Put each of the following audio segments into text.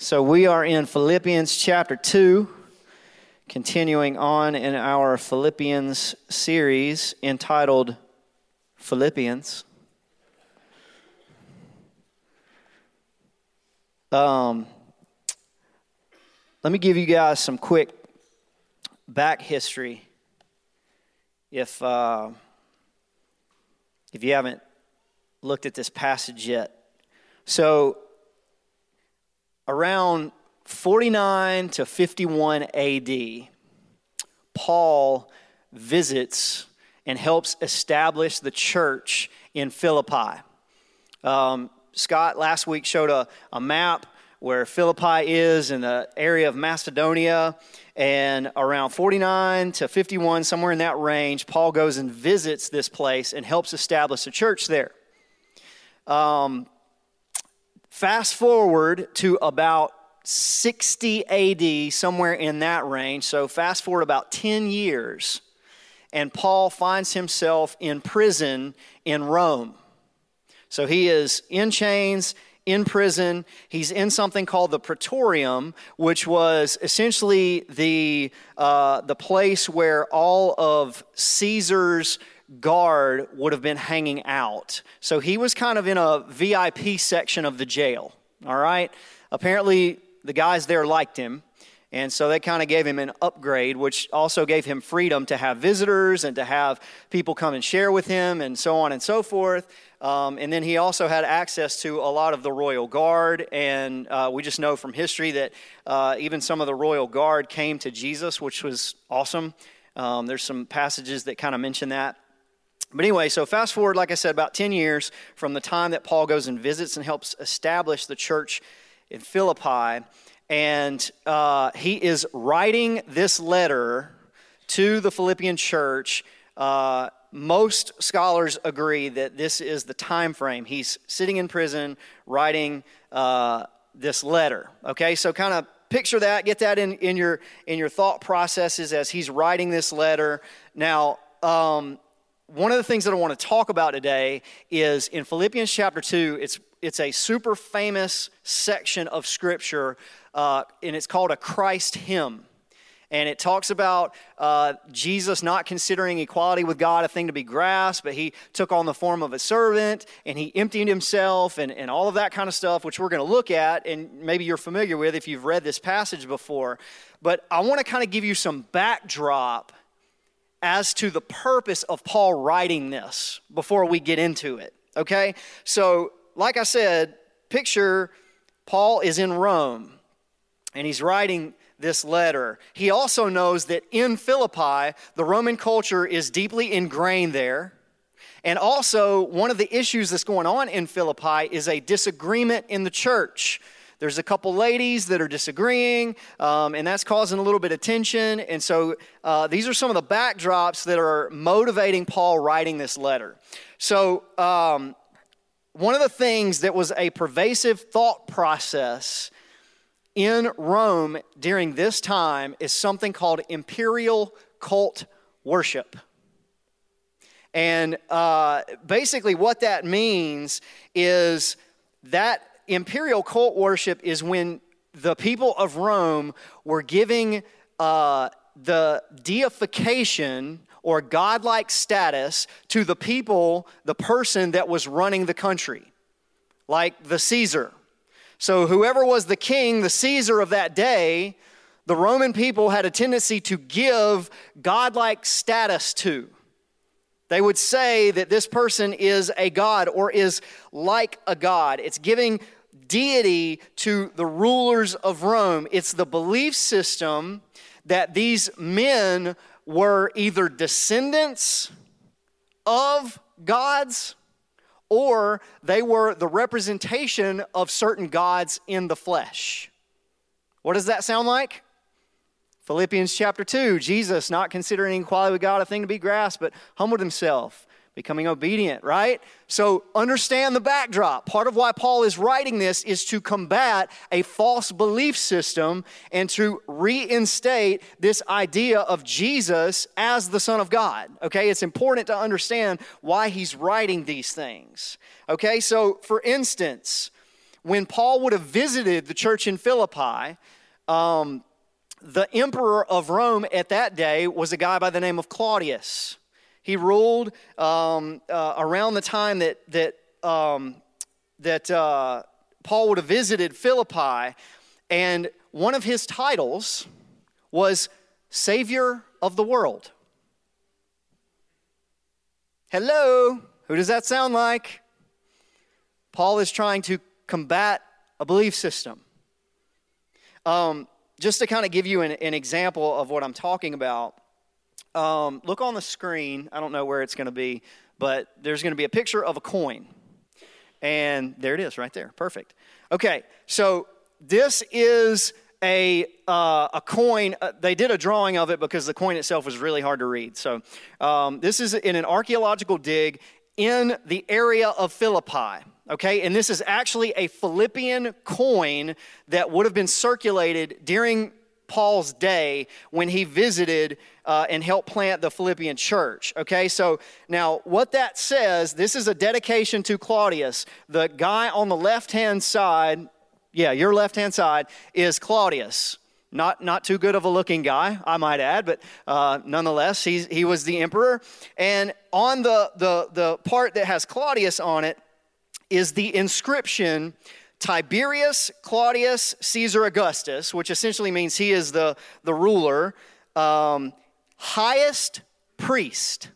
So we are in Philippians chapter 2, continuing on in our Philippians series entitled Philippians. Um, let me give you guys some quick back history. If, uh, if you haven't looked at this passage yet. So, around 49 to 51 AD, Paul visits and helps establish the church in Philippi. Um, Scott last week showed a, a map where Philippi is in the area of Macedonia. And around 49 to 51, somewhere in that range, Paul goes and visits this place and helps establish a church there. Um, fast forward to about 60 AD, somewhere in that range. So, fast forward about 10 years, and Paul finds himself in prison in Rome. So, he is in chains, in prison. He's in something called the Praetorium, which was essentially the, uh, the place where all of Caesar's guard would have been hanging out. So he was kind of in a VIP section of the jail, all right? Apparently, the guys there liked him. And so they kind of gave him an upgrade, which also gave him freedom to have visitors and to have people come and share with him and so on and so forth. Um, and then he also had access to a lot of the royal guard. And uh, we just know from history that uh, even some of the royal guard came to Jesus, which was awesome. Um, there's some passages that kind of mention that. But anyway, so fast forward, like I said, about 10 years from the time that Paul goes and visits and helps establish the church in Philippi. And uh, he is writing this letter to the Philippian church. Uh, most scholars agree that this is the time frame. He's sitting in prison writing uh, this letter. Okay, so kind of picture that, get that in, in, your, in your thought processes as he's writing this letter. Now, um, one of the things that I want to talk about today is in Philippians chapter 2, it's, it's a super famous section of scripture, uh, and it's called a Christ hymn. And it talks about uh, Jesus not considering equality with God a thing to be grasped, but he took on the form of a servant and he emptied himself and, and all of that kind of stuff, which we're going to look at and maybe you're familiar with if you've read this passage before. But I want to kind of give you some backdrop as to the purpose of Paul writing this before we get into it. Okay? So, like I said, picture Paul is in Rome and he's writing this letter. He also knows that in Philippi, the Roman culture is deeply ingrained there. And also, one of the issues that's going on in Philippi is a disagreement in the church there's a couple ladies that are disagreeing, um, and that's causing a little bit of tension. And so uh, these are some of the backdrops that are motivating Paul writing this letter. So, um, one of the things that was a pervasive thought process in Rome during this time is something called imperial cult worship. And uh, basically, what that means is that imperial cult worship is when the people of Rome were giving uh, the deification or godlike status to the people, the person that was running the country, like the Caesar. So, whoever was the king, the Caesar of that day, the Roman people had a tendency to give godlike status to. They would say that this person is a god or is like a god. It's giving deity to the rulers of Rome. It's the belief system that these men were either descendants of gods or they were the representation of certain gods in the flesh. What does that sound like? Philippians chapter 2, Jesus, not considering equality with God a thing to be grasped, but humbled himself, becoming obedient, right? So understand the backdrop. Part of why Paul is writing this is to combat a false belief system and to reinstate this idea of Jesus as the Son of God. Okay, it's important to understand why he's writing these things. Okay, so for instance, when Paul would have visited the church in Philippi, um, the emperor of Rome at that day was a guy by the name of Claudius. He ruled um, uh, around the time that that um, that uh, Paul would have visited Philippi, and one of his titles was Savior of the World. Hello, who does that sound like? Paul is trying to combat a belief system. Um, just to kind of give you an, an, example of what I'm talking about, um, look on the screen. I don't know where it's going to be, but there's going to be a picture of a coin. And there it is right there. Perfect. Okay, so this is a, uh, a coin. Uh, they did a drawing of it because the coin itself was really hard to read. So um, this is in an archaeological dig in the area of Philippi. Okay, and this is actually a Philippian coin that would have been circulated during Paul's day when he visited uh, and helped plant the Philippian church. Okay, so now what that says, this is a dedication to Claudius. The guy on the left hand side, yeah, your left hand side, is Claudius. Not, not too good of a looking guy, I might add, but uh, nonetheless, he's, he was the emperor. And on the, the, the part that has Claudius on it is the inscription Tiberius Claudius Caesar Augustus, which essentially means he is the, the ruler, um, highest priest.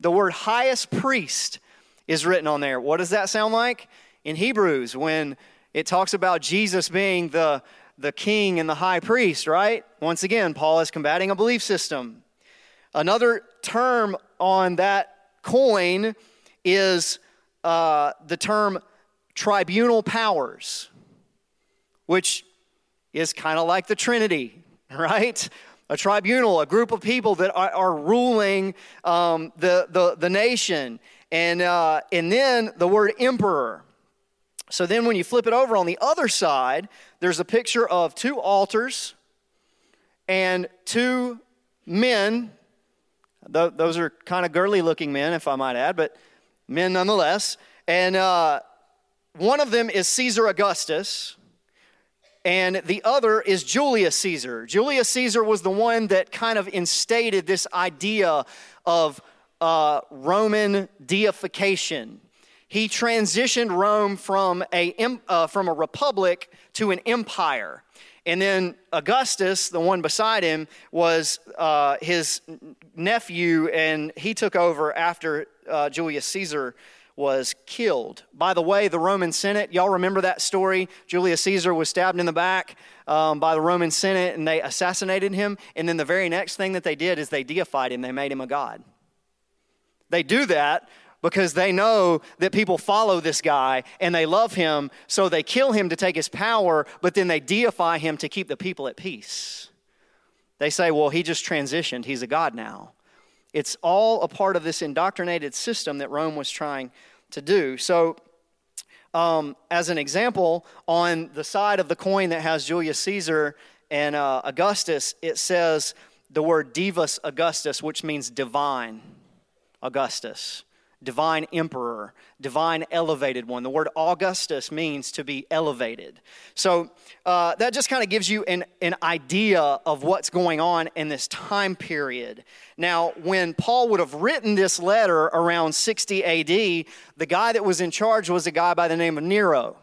The word highest priest is written on there. What does that sound like? In Hebrews, when it talks about Jesus being the, the king and the high priest, right? Once again, Paul is combating a belief system. Another term on that coin is uh, the term tribunal powers, which is kind of like the Trinity, right? A tribunal, a group of people that are, are ruling um, the, the, the nation. And, uh, and then the word emperor. So then when you flip it over on the other side, there's a picture of two altars and two men. Those are kind of girly looking men, if I might add, but men nonetheless. And uh, one of them is Caesar Augustus, and the other is Julius Caesar. Julius Caesar was the one that kind of instated this idea of uh, Roman deification. He transitioned Rome from a, uh, from a republic to an empire. And then Augustus, the one beside him, was uh, his nephew, and he took over after uh, Julius Caesar was killed. By the way, the Roman Senate, y'all remember that story? Julius Caesar was stabbed in the back um, by the Roman Senate and they assassinated him. And then the very next thing that they did is they deified him, they made him a god. They do that because they know that people follow this guy and they love him, so they kill him to take his power, but then they deify him to keep the people at peace. They say, well, he just transitioned, he's a god now. It's all a part of this indoctrinated system that Rome was trying to do. So, um, as an example, on the side of the coin that has Julius Caesar and uh, Augustus, it says the word Divus Augustus, which means divine Augustus divine emperor, divine elevated one. The word Augustus means to be elevated. So uh, that just kind of gives you an, an idea of what's going on in this time period. Now, when Paul would have written this letter around 60 AD, the guy that was in charge was a guy by the name of Nero.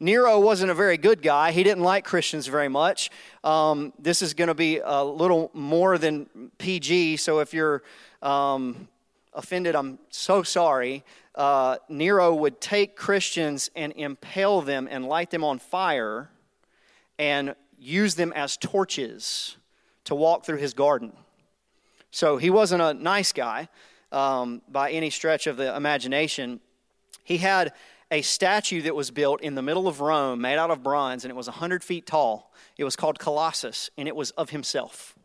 Nero wasn't a very good guy. He didn't like Christians very much. Um, this is going to be a little more than PG, so if you're um, offended, I'm so sorry. Uh, Nero would take Christians and impale them and light them on fire and use them as torches to walk through his garden. So he wasn't a nice guy um, by any stretch of the imagination. He had a statue that was built in the middle of Rome made out of bronze, and it was 100 feet tall. It was called Colossus, and it was of himself.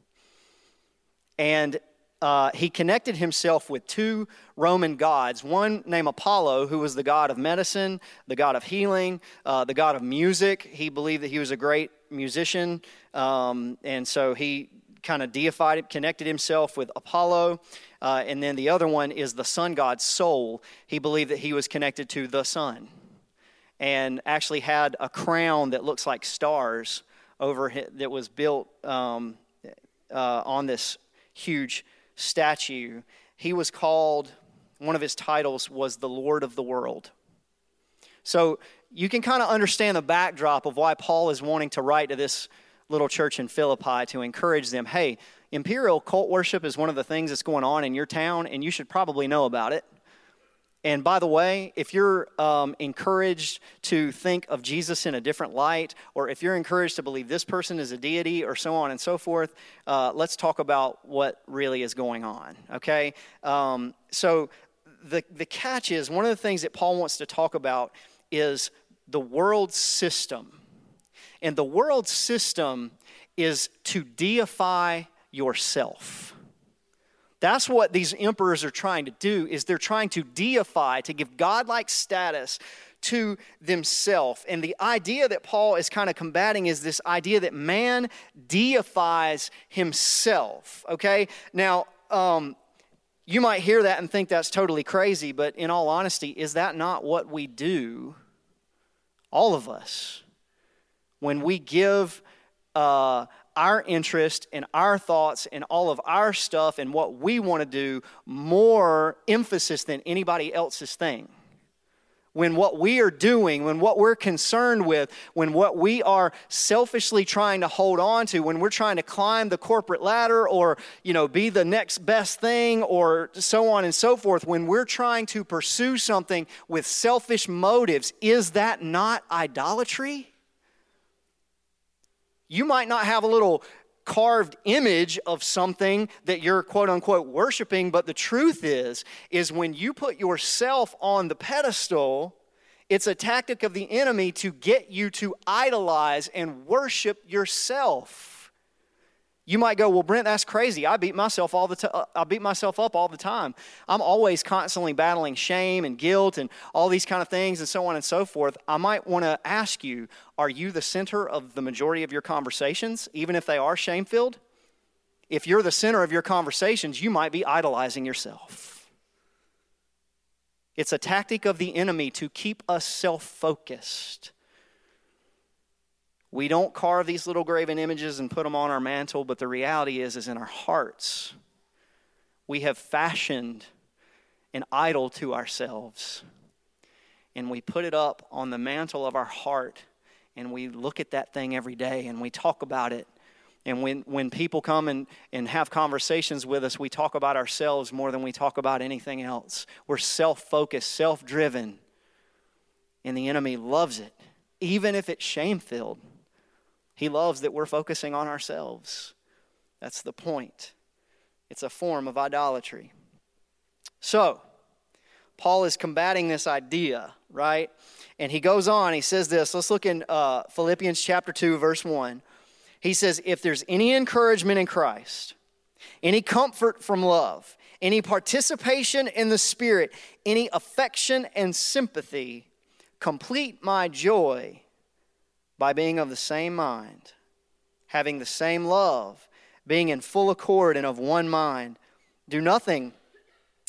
And uh, he connected himself with two Roman gods, one named Apollo, who was the god of medicine, the god of healing, uh, the god of music. He believed that he was a great musician, um, and so he kind of deified it, connected himself with Apollo. Uh, and then the other one is the sun god Sol. He believed that he was connected to the sun. and actually had a crown that looks like stars over that was built um, uh, on this huge statue. He was called, one of his titles was the Lord of the World. So you can kind of understand the backdrop of why Paul is wanting to write to this little church in Philippi to encourage them hey, imperial cult worship is one of the things that's going on in your town, and you should probably know about it. And by the way, if you're um, encouraged to think of Jesus in a different light, or if you're encouraged to believe this person is a deity, or so on and so forth, uh, let's talk about what really is going on, okay? Um, so the, the catch is one of the things that Paul wants to talk about is the world system. And the world system is to deify yourself. That's what these emperors are trying to do is they're trying to deify, to give godlike status to themselves. And the idea that Paul is kind of combating is this idea that man deifies himself. Okay? Now, um, you might hear that and think that's totally crazy, but in all honesty, is that not what we do? All of us. When we give uh, our interest and our thoughts and all of our stuff and what we want to do more emphasis than anybody else's thing. When what we are doing, when what we're concerned with, when what we are selfishly trying to hold on to, when we're trying to climb the corporate ladder or, you know, be the next best thing or so on and so forth, when we're trying to pursue something with selfish motives, is that not idolatry? You might not have a little carved image of something that you're quote unquote worshiping, but the truth is is when you put yourself on the pedestal, it's a tactic of the enemy to get you to idolize and worship yourself. You might go, well, Brent, that's crazy. I beat myself all the time. Uh, I beat myself up all the time. I'm always constantly battling shame and guilt and all these kind of things and so on and so forth. I might want to ask you, are you the center of the majority of your conversations, even if they are shame filled? If you're the center of your conversations, you might be idolizing yourself. It's a tactic of the enemy to keep us self focused we don't carve these little graven images and put them on our mantle, but the reality is, is in our hearts, we have fashioned an idol to ourselves. And we put it up on the mantle of our heart, and we look at that thing every day and we talk about it. And when, when people come and, and have conversations with us, we talk about ourselves more than we talk about anything else. We're self focused, self driven, and the enemy loves it, even if it's shame filled. He loves that we're focusing on ourselves. That's the point. It's a form of idolatry. So, Paul is combating this idea, right? And he goes on, he says this. Let's look in uh, Philippians chapter 2, verse 1. He says, If there's any encouragement in Christ, any comfort from love, any participation in the Spirit, any affection and sympathy, complete my joy by being of the same mind, having the same love, being in full accord and of one mind. Do nothing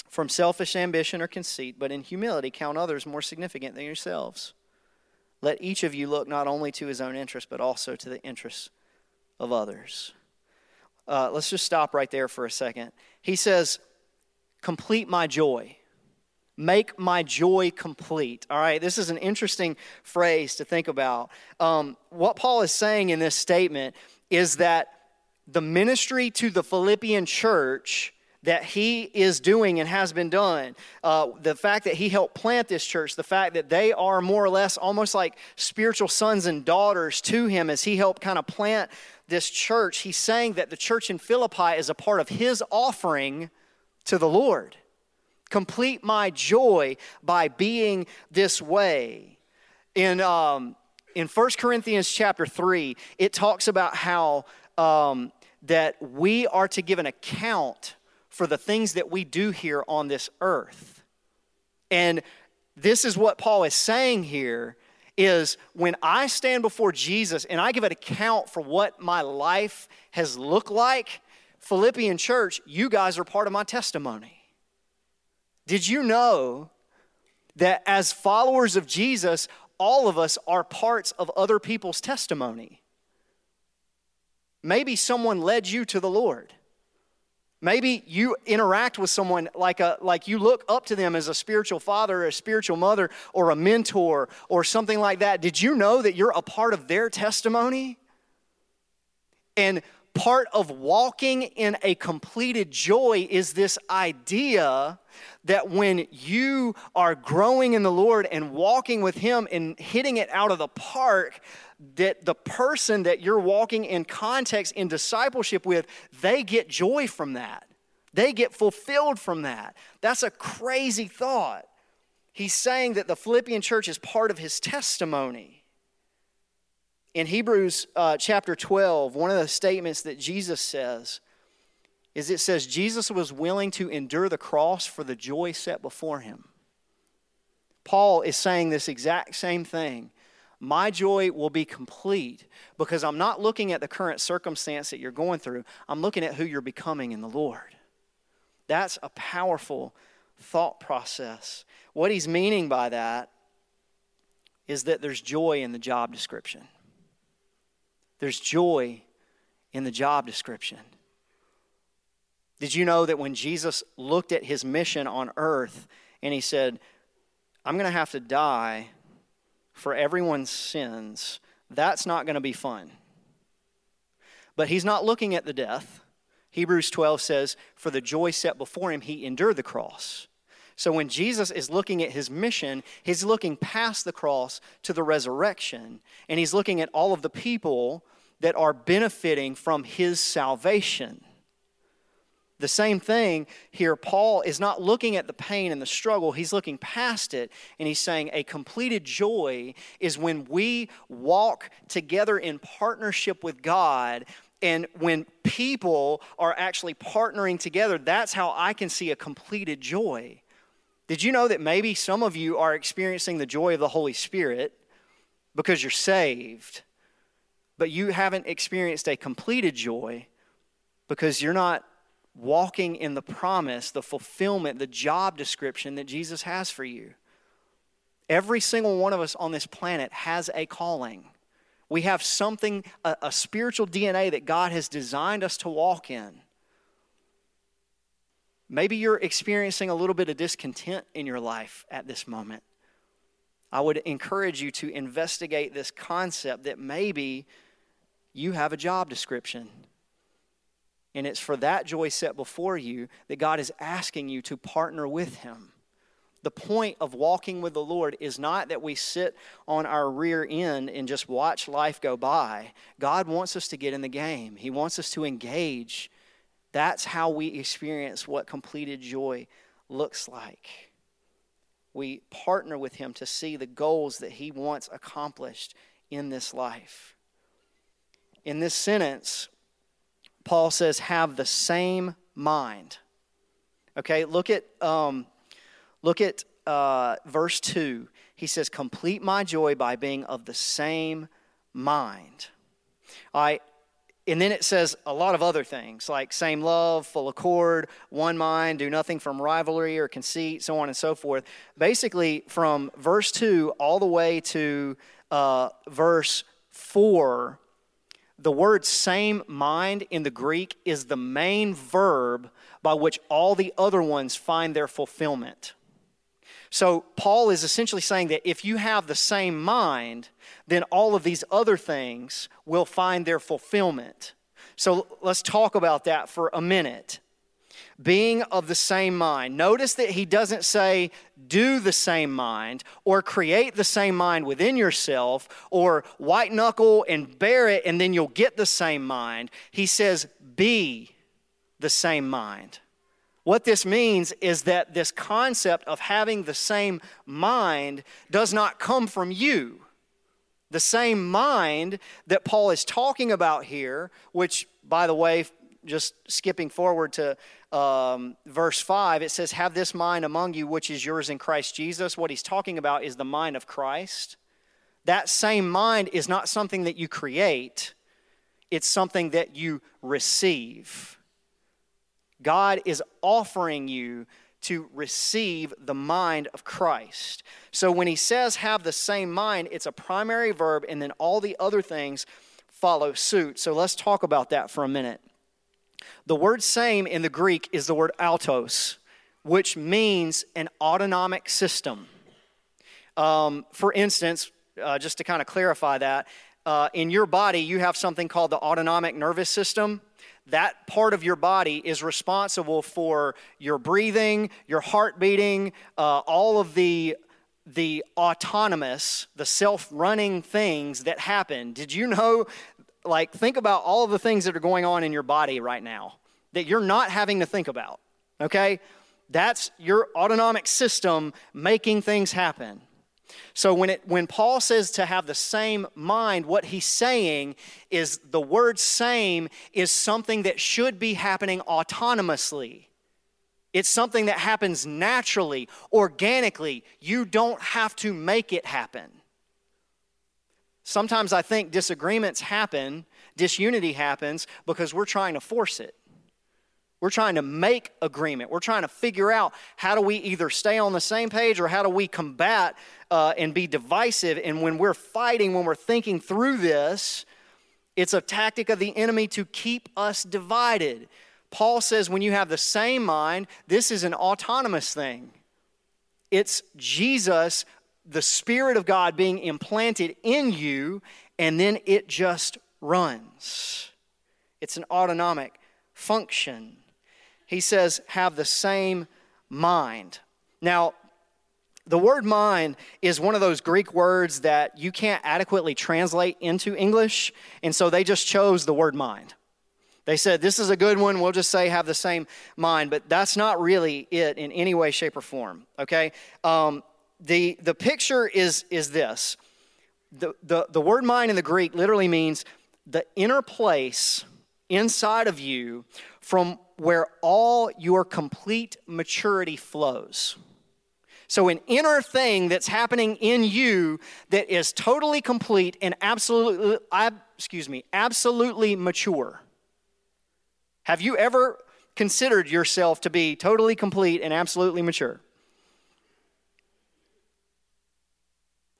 from selfish ambition or conceit, but in humility count others more significant than yourselves. Let each of you look not only to his own interest, but also to the interests of others. Uh, let's just stop right there for a second. He says, Complete my joy make my joy complete. All right, this is an interesting phrase to think about. Um, what Paul is saying in this statement is that the ministry to the Philippian church that he is doing and has been done, uh, the fact that he helped plant this church, the fact that they are more or less almost like spiritual sons and daughters to him as he helped kind of plant this church, he's saying that the church in Philippi is a part of his offering to the Lord complete my joy by being this way. In, um, in 1 Corinthians chapter 3, it talks about how um, that we are to give an account for the things that we do here on this earth. And this is what Paul is saying here is when I stand before Jesus and I give an account for what my life has looked like, Philippian church, you guys are part of my testimony. Did you know that as followers of Jesus, all of us are parts of other people's testimony. Maybe someone led you to the Lord. Maybe you interact with someone like, a, like you look up to them as a spiritual father or a spiritual mother or a mentor or something like that. Did you know that you're a part of their testimony? And part of walking in a completed joy is this idea that when you are growing in the Lord and walking with Him and hitting it out of the park, that the person that you're walking in context in discipleship with, they get joy from that. They get fulfilled from that. That's a crazy thought. He's saying that the Philippian church is part of his testimony. In Hebrews uh, chapter 12, one of the statements that Jesus says is it says, Jesus was willing to endure the cross for the joy set before him. Paul is saying this exact same thing my joy will be complete because I'm not looking at the current circumstance that you're going through. I'm looking at who you're becoming in the Lord. That's a powerful thought process. What he's meaning by that is that there's joy in the job description. There's joy in the job description. Did you know that when Jesus looked at his mission on earth and he said, I'm going to have to die for everyone's sins, that's not going to be fun. But he's not looking at the death. Hebrews 12 says, For the joy set before him, he endured the cross. So when Jesus is looking at his mission, he's looking past the cross to the resurrection, and he's looking at all of the people that are benefiting from his salvation. The same thing here, Paul is not looking at the pain and the struggle, he's looking past it and he's saying a completed joy is when we walk together in partnership with God. And when people are actually partnering together, that's how I can see a completed joy. Did you know that maybe some of you are experiencing the joy of the Holy Spirit because you're saved, but you haven't experienced a completed joy because you're not walking in the promise, the fulfillment, the job description that Jesus has for you. Every single one of us on this planet has a calling. We have something, a, a, spiritual DNA that God has designed us to walk in. Maybe you're experiencing a little bit of discontent in your life at this moment. I would encourage you to investigate this concept that maybe you have a job description and it's for that joy set before you that God is asking you to partner with Him. The point of walking with the Lord is not that we sit on our rear end and just watch life go by. God wants us to get in the game, He wants us to engage. That's how we experience what completed joy looks like. We partner with Him to see the goals that He wants accomplished in this life. In this sentence, Paul says, have the same mind. Okay, look at, um, look at uh, verse 2. He says, complete my joy by being of the same mind. I, and then it says a lot of other things like same love, full accord, one mind, do nothing from rivalry or conceit, so on and so forth. Basically, from verse 2 all the way to uh, verse 4, the word same mind in the Greek is the main verb by which all the other ones find their fulfillment. So, Paul is essentially saying that if you have the same mind, then all of these other things will find their fulfillment. So, let's talk about that for a minute being of the same mind. Notice that he doesn't say do the same mind or create the same mind within yourself or white knuckle and bear it and then you'll get the same mind. He says be the same mind. What this means is that this concept of having the same mind does not come from you. The same mind that Paul is talking about here, which, by the way, just skipping forward to um, verse 5, it says, Have this mind among you, which is yours in Christ Jesus. What he's talking about is the mind of Christ. That same mind is not something that you create, it's something that you receive. God is offering you to receive the mind of Christ. So when he says have the same mind, it's a primary verb, and then all the other things follow suit. So let's talk about that for a minute. The word same in the Greek is the word autos, which means an autonomic system. Um, for instance, uh, just to kind of clarify that, uh, in your body, you have something called the autonomic nervous system. That part of your body is responsible for your breathing, your heart beating, uh, all of the the autonomous, the self running things that happen. Did you know? Like, think about all of the things that are going on in your body right now that you're not having to think about, okay? That's your autonomic system making things happen. So when, it, when Paul says to have the same mind, what he's saying is the word same is something that should be happening autonomously. It's something that happens naturally, organically. You don't have to make it happen. Sometimes I think disagreements happen, disunity happens because we're trying to force it. We're trying to make agreement. We're trying to figure out how do we either stay on the same page or how do we combat uh, and be divisive. And when we're fighting, when we're thinking through this, it's a tactic of the enemy to keep us divided. Paul says when you have the same mind, this is an autonomous thing. It's Jesus, the Spirit of God, being implanted in you, and then it just runs. It's an autonomic function he says, have the same mind. Now, the word mind is one of those Greek words that you can't adequately translate into English, and so they just chose the word mind. They said, This is a good one, we'll just say have the same mind, but that's not really it in any way, shape, or form, okay? Um, the, the picture is, is this the, the, the word mind in the Greek literally means the inner place inside of you from where all your complete maturity flows. So, an inner thing that's happening in you that is totally complete and absolutely, excuse me, absolutely mature. Have you ever considered yourself to be totally complete and absolutely mature?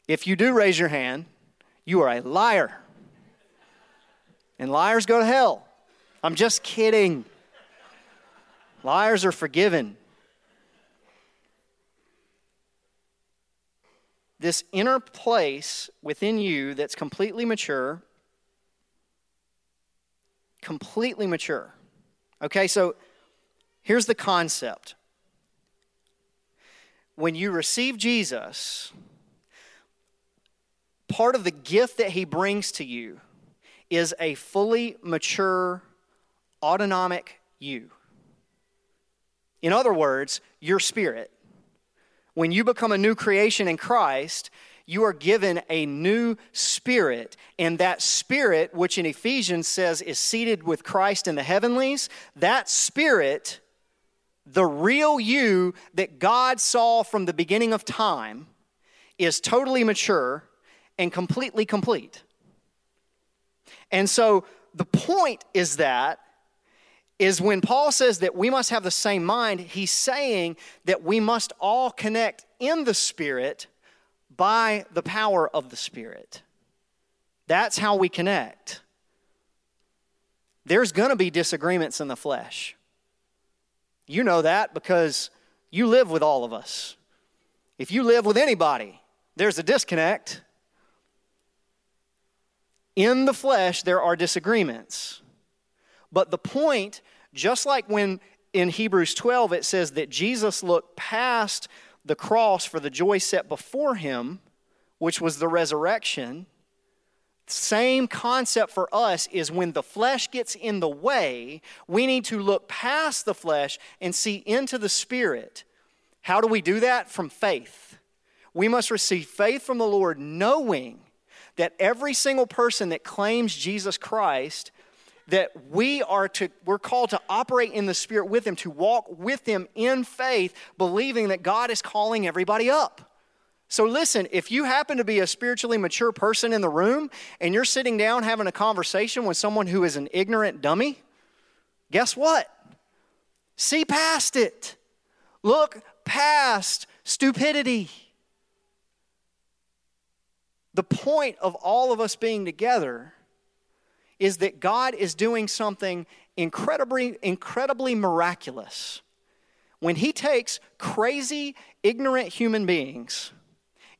If you do raise your hand, you are a liar. And liars go to hell. I'm just kidding. Liars are forgiven. This inner place within you that's completely mature, completely mature. Okay, so here's the concept. When you receive Jesus, part of the gift that he brings to you is a fully mature, autonomic you. In other words, your spirit. When you become a new creation in Christ, you are given a new spirit. And that spirit, which in Ephesians says is seated with Christ in the heavenlies, that spirit, the real you that God saw from the beginning of time, is totally mature and completely complete. And so the point is that is when Paul says that we must have the same mind, he's saying that we must all connect in the Spirit by the power of the Spirit. That's how we connect. There's going to be disagreements in the flesh. You know that because you live with all of us. If you live with anybody, there's a disconnect. In the flesh, there are disagreements. But the point, just like when in Hebrews 12 it says that Jesus looked past the cross for the joy set before him, which was the resurrection, same concept for us is when the flesh gets in the way, we need to look past the flesh and see into the spirit. How do we do that? From faith. We must receive faith from the Lord, knowing that every single person that claims Jesus Christ that we are to we're called to operate in the spirit with him to walk with him in faith believing that god is calling everybody up. So listen if you happen to be a spiritually mature person in the room and you're sitting down having a conversation with someone who is an ignorant dummy guess what? See past it. Look past stupidity. The point of all of us being together is that God is doing something incredibly, incredibly miraculous. When He takes crazy, ignorant human beings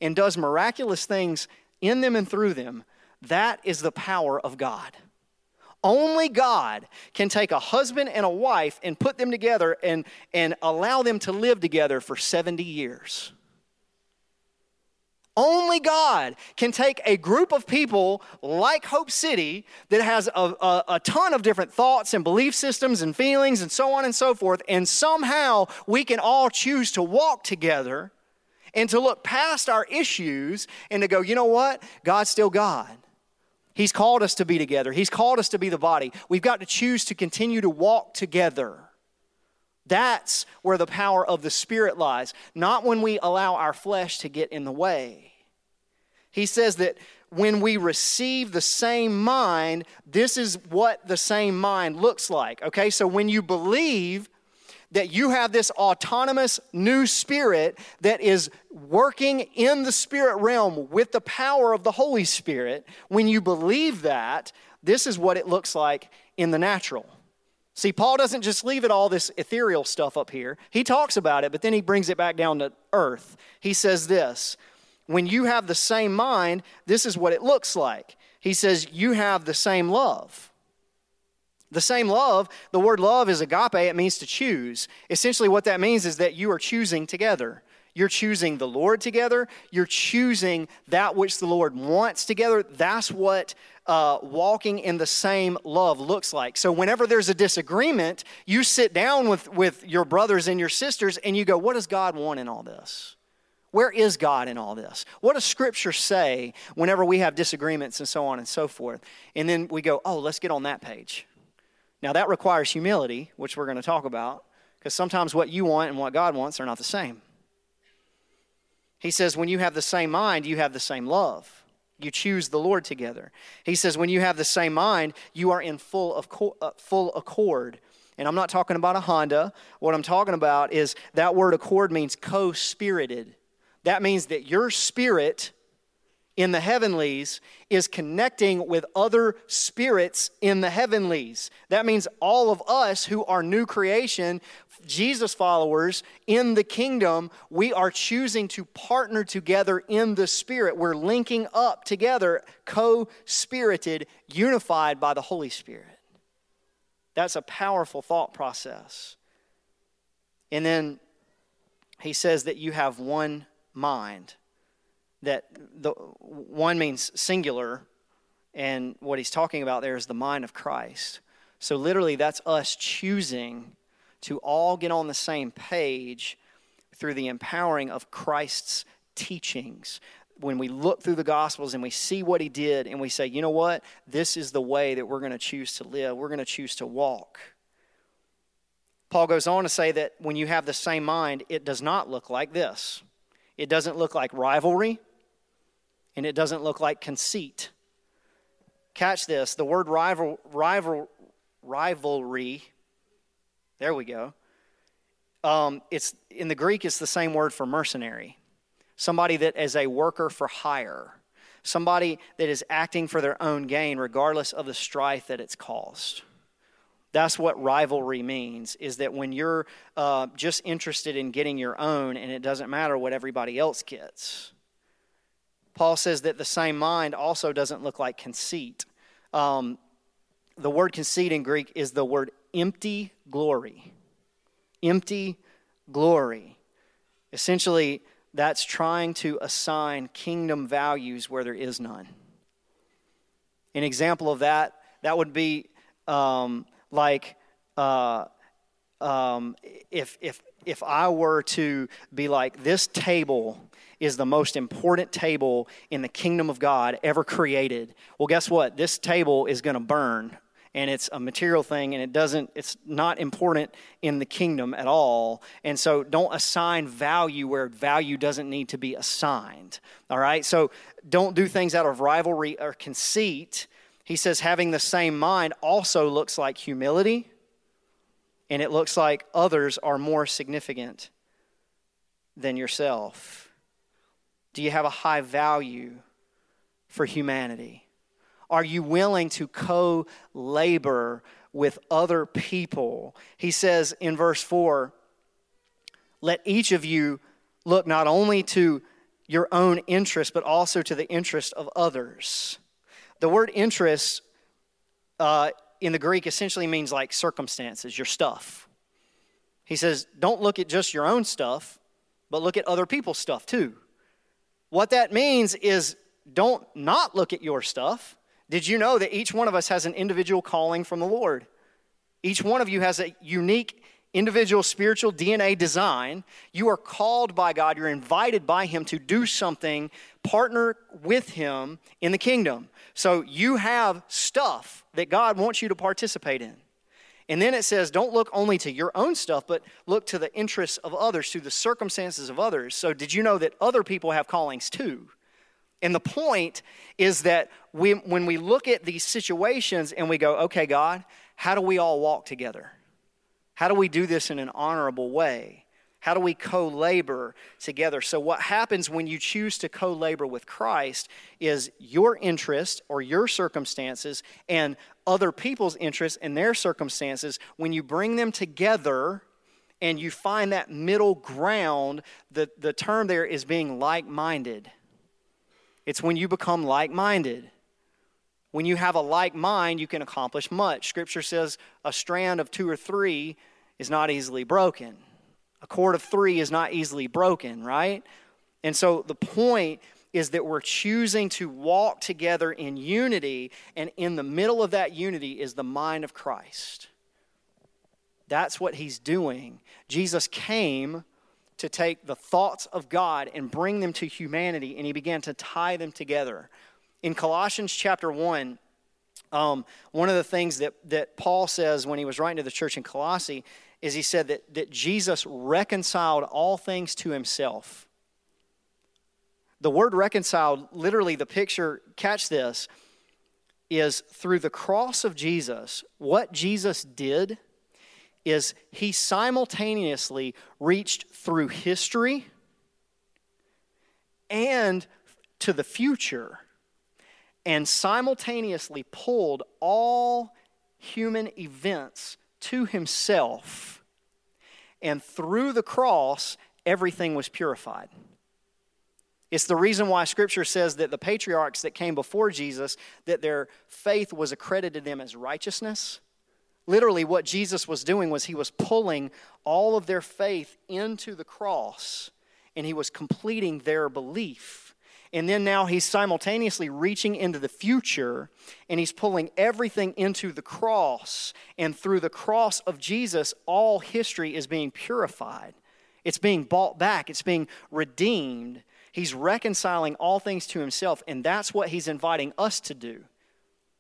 and does miraculous things in them and through them, that is the power of God. Only God can take a husband and a wife and put them together and, and allow them to live together for 70 years. Only God can take a group of people like Hope City that has a, a, a, ton of different thoughts and belief systems and feelings and so on and so forth, and somehow we can all choose to walk together and to look past our issues and to go, you know what? God's still God. He's called us to be together, He's called us to be the body. We've got to choose to continue to walk together. That's where the power of the Spirit lies, not when we allow our flesh to get in the way. He says that when we receive the same mind, this is what the same mind looks like. Okay, so when you believe that you have this autonomous new spirit that is working in the spirit realm with the power of the Holy Spirit, when you believe that, this is what it looks like in the natural. See, Paul doesn't just leave it all this ethereal stuff up here. He talks about it, but then he brings it back down to earth. He says this when you have the same mind, this is what it looks like. He says, You have the same love. The same love, the word love is agape, it means to choose. Essentially, what that means is that you are choosing together. You're choosing the Lord together. You're choosing that which the Lord wants together. That's what uh, walking in the same love looks like. So, whenever there's a disagreement, you sit down with, with your brothers and your sisters and you go, What does God want in all this? Where is God in all this? What does Scripture say whenever we have disagreements and so on and so forth? And then we go, oh, let's get on that page. Now, that requires humility, which we're going to talk about, because sometimes what you want and what God wants are not the same. He says, when you have the same mind, you have the same love. You choose the Lord together. He says, when you have the same mind, you are in full, of uh, full accord. And I'm not talking about a Honda. What I'm talking about is that word accord means co spirited. That means that your spirit in the heavenlies is connecting with other spirits in the heavenlies. That means all of us who are new creation, Jesus followers in the kingdom, we are choosing to partner together in the spirit. We're linking up together, co spirited, unified by the Holy Spirit. That's a powerful thought process. And then he says that you have one mind. That the one means singular, and what he's talking about there is the mind of Christ. So literally, that's us choosing to all get on the same page through the empowering of Christ's teachings. When we look through the Gospels and we see what he did, and we say, you know what? This is the way that we're going to choose to live, we're going to choose to walk. Paul goes on to say that when you have the same mind, it does not look like this. It doesn't look like rivalry, and it doesn't look like conceit. Catch this the word rival, rival, rivalry, there we go. Um, it's, in the Greek, it's the same word for mercenary. Somebody that is a worker for hire. Somebody that is acting for their own gain, regardless of the strife that it's caused. That's what rivalry means, is that when you're uh, just interested in getting your own and it doesn't matter what everybody else gets. Paul says that the same mind also doesn't look like conceit. Um, the word conceit in Greek is the word empty glory. Empty glory. Essentially, that's trying to assign kingdom values where there is none. An example of that, that would be um, like uh, um, if if if I were to be like this table is the most important table in the kingdom of God ever created. Well, guess what? This table is going to burn and it's a material thing and it doesn't it's not important in the kingdom at all and so don't assign value where value doesn't need to be assigned all right so don't do things out of rivalry or conceit he says having the same mind also looks like humility, and it looks like others are more significant than yourself? Do you have a high value for humanity? Are you willing to co labor with other people? He says in verse 4 let each of you look not only to your own interest, but also to the interest of others. The word interest uh, in the Greek essentially means like circumstances, your stuff. He says, don't look at just your own stuff, but look at other people's stuff too. What that means is don't not look at your stuff. Did you know that each one of us has an individual calling from the Lord? Each one of you has a unique individual spiritual DNA design. You are called by God, you're invited by Him to do something, partner with Him in the kingdom. So you have stuff that God wants you to participate in. And then it says, don't look only to your own stuff, but look to the interests of others, to the circumstances of others. So, did you know that other people have callings too? And the point is that we, when we look at these situations and we go, okay, God, how do we all walk together? How do we do this in an honorable way? How do we co labor together? So, what happens when you choose to co labor with Christ is your interest or your circumstances and other people's interests and their circumstances, when you bring them together and you find that middle ground, the, the term there is being like minded. It's when you become like minded. When you have a like mind, you can accomplish much. Scripture says a strand of two or three is not easily broken. A cord of three is not easily broken, right? And so the point is that we're choosing to walk together in unity, and in the middle of that unity is the mind of Christ. That's what he's doing. Jesus came to take the thoughts of God and bring them to humanity, and he began to tie them together. In Colossians chapter 1, um, one of the things that, that Paul says when he was writing to the church in Colossae is he said that, that Jesus reconciled all things to himself. The word reconciled, literally, the picture, catch this, is through the cross of Jesus, what Jesus did is he simultaneously reached through history and to the future and simultaneously pulled all human events to himself. And through the cross, everything was purified. It's the reason why scripture says that the patriarchs that came before Jesus that their faith was accredited them as righteousness. Literally what Jesus was doing was he was pulling all of their faith into the cross and he was completing their belief. And then now he's simultaneously reaching into the future and he's pulling everything into the cross. And through the cross of Jesus, all history is being purified. It's being bought back, it's being redeemed. He's reconciling all things to himself, and that's what he's inviting us to do.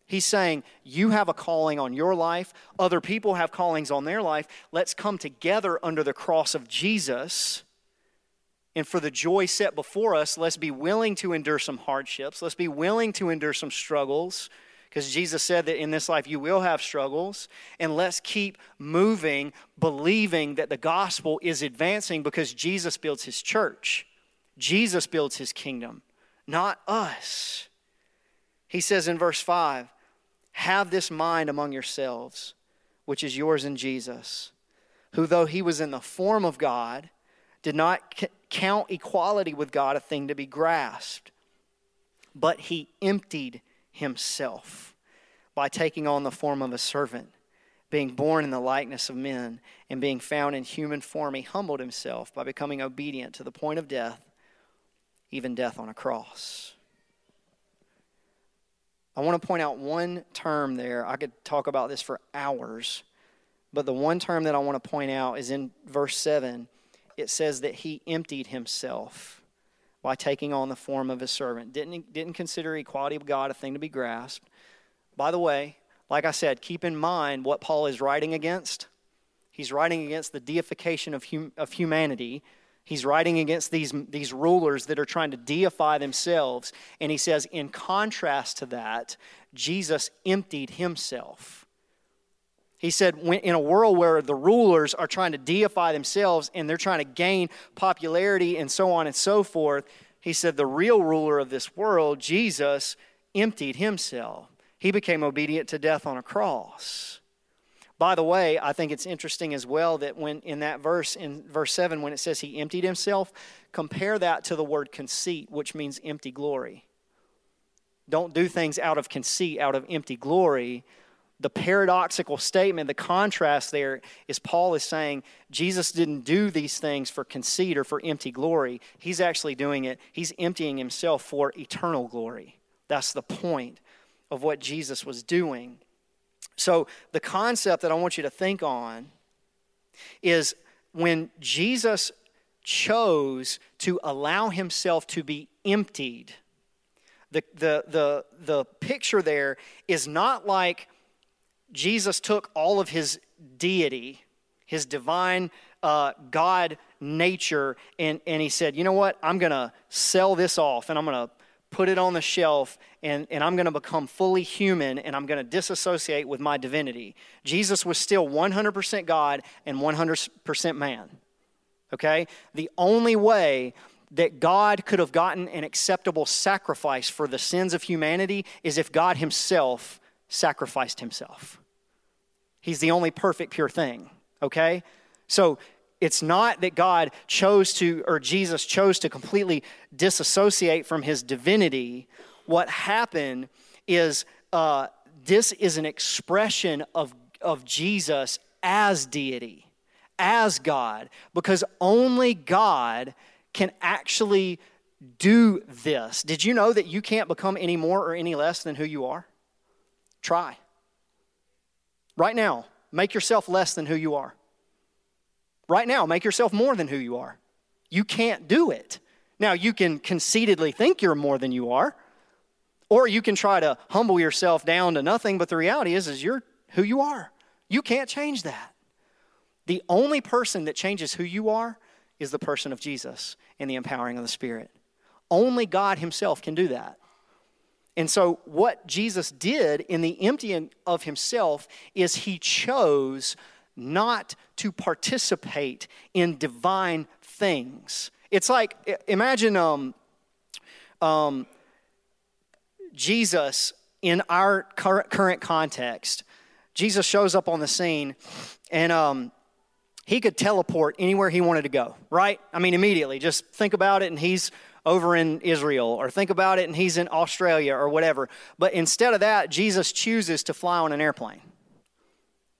He's saying, You have a calling on your life, other people have callings on their life. Let's come together under the cross of Jesus and for the joy set before us, let's be willing to endure some hardships. Let's be willing to endure some struggles because Jesus said that in this life you will have struggles. And let's keep moving, believing that the gospel is advancing because Jesus builds his church. Jesus builds his kingdom, not us. He says in verse 5 Have this mind among yourselves, which is yours in Jesus, who, though he was in the form of God, did not count equality with God a thing to be grasped, but he emptied himself by taking on the form of a servant. Being born in the likeness of men and being found in human form, he humbled himself by becoming obedient to the point of death, even death on a cross. I want to point out one term there. I could talk about this for hours, but the one term that I want to point out is in verse 7 it says that he emptied himself by taking on the form of a servant. Didn't, didn't consider equality of God a thing to be grasped. By the way, like I said, keep in mind what Paul is writing against. He's writing against the deification of, hum, of humanity. He's writing against these, these rulers that are trying to deify themselves. And he says, in contrast to that, Jesus emptied himself. He said, in a world where the rulers are trying to deify themselves and they're trying to gain popularity and so on and so forth, he said, the real ruler of this world, Jesus, emptied himself. He became obedient to death on a cross. By the way, I think it's interesting as well that when in that verse, in verse 7, when it says he emptied himself, compare that to the word conceit, which means empty glory. Don't do things out of conceit, out of empty glory the paradoxical statement, the contrast there is Paul is saying Jesus didn't do these things for conceit or for empty glory. He's actually doing it, he's emptying himself for eternal glory. That's the point of what Jesus was doing. So, the concept that I want you to think on is when Jesus chose to allow himself to be emptied, the, the, the, the picture there is not like Jesus took all of his deity, his divine uh, God nature, and, and he said, You know what? I'm going to sell this off and I'm going to put it on the shelf and, and I'm going to become fully human and I'm going to disassociate with my divinity. Jesus was still 100% God and 100% man. Okay? The only way that God could have gotten an acceptable sacrifice for the sins of humanity is if God Himself sacrificed Himself. He's the only perfect, pure thing, okay? So it's not that God chose to, or Jesus chose to completely disassociate from his divinity. What happened is uh, this is an expression of, of Jesus as deity, as God, because only God can actually do this. Did you know that you can't become any more or any less than who you are? Try. Right now, make yourself less than who you are. Right now, make yourself more than who you are. You can't do it. Now, you can conceitedly think you're more than you are, or you can try to humble yourself down to nothing, but the reality is, is you're who you are. You can't change that. The only person that changes who you are is the person of Jesus and the empowering of the Spirit. Only God Himself can do that. And so, what Jesus did in the emptying of himself is he chose not to participate in divine things. It's like, imagine um, um, Jesus in our current context. Jesus shows up on the scene and um, he could teleport anywhere he wanted to go, right? I mean, immediately. Just think about it, and he's over in Israel, or think about it and he's in Australia or whatever. But instead of that, Jesus chooses to fly on an airplane.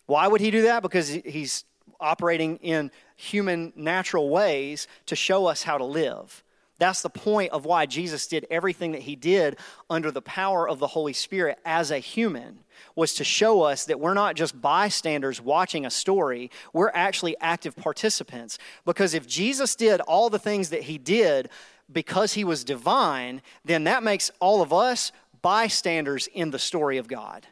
Why would he do that? Because he's operating in human natural ways to show us how to live. That's the point of why Jesus did everything that he did under the power of the Holy Spirit as a human was to show us that we're not just bystanders watching a story, we're actually active participants. Because if Jesus did all the things that he did because he was divine, then that makes all of us bystanders in the story of God.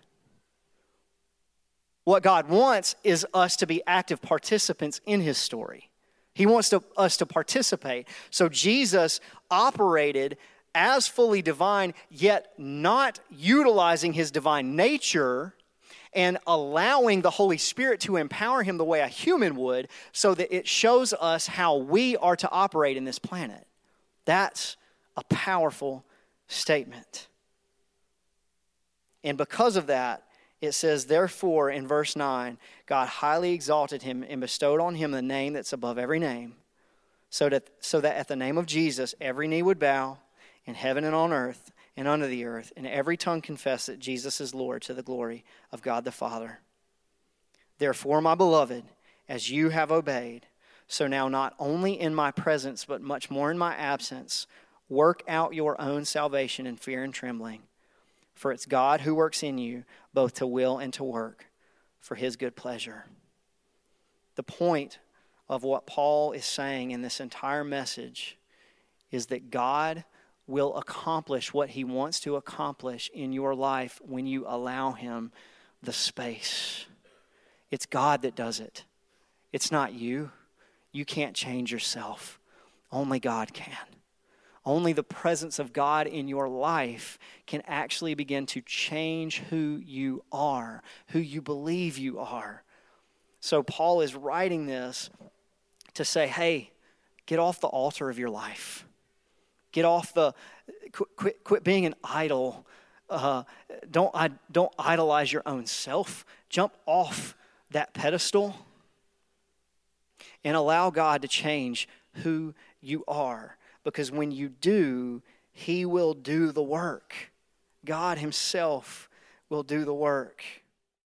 What God wants is us to be active participants in his story. He wants to, us to participate. So Jesus operated as fully divine, yet not utilizing his divine nature and allowing the Holy Spirit to empower him the way a human would, so that it shows us how we are to operate in this planet. That's a powerful statement. And because of that, it says, Therefore, in verse 9, God highly exalted him and bestowed on him the name that's above every name, so that, so that at the name of Jesus every knee would bow in heaven and on earth and under the earth, and every tongue confess that Jesus is Lord to the glory of God the Father. Therefore, my beloved, as you have obeyed, so now, not only in my presence, but much more in my absence, work out your own salvation in fear and trembling. For it's God who works in you both to will and to work for his good pleasure. The point of what Paul is saying in this entire message is that God will accomplish what he wants to accomplish in your life when you allow him the space. It's God that does it, it's not you. You can't change yourself. Only God can. Only the presence of God in your life can actually begin to change who you are, who you believe you are. So, Paul is writing this to say, hey, get off the altar of your life. Get off the, quit, quit, quit being an idol. Uh, don't, don't idolize your own self. Jump off that pedestal and allow God to change who you are. Because when you do, He will do the work. God Himself will do the work.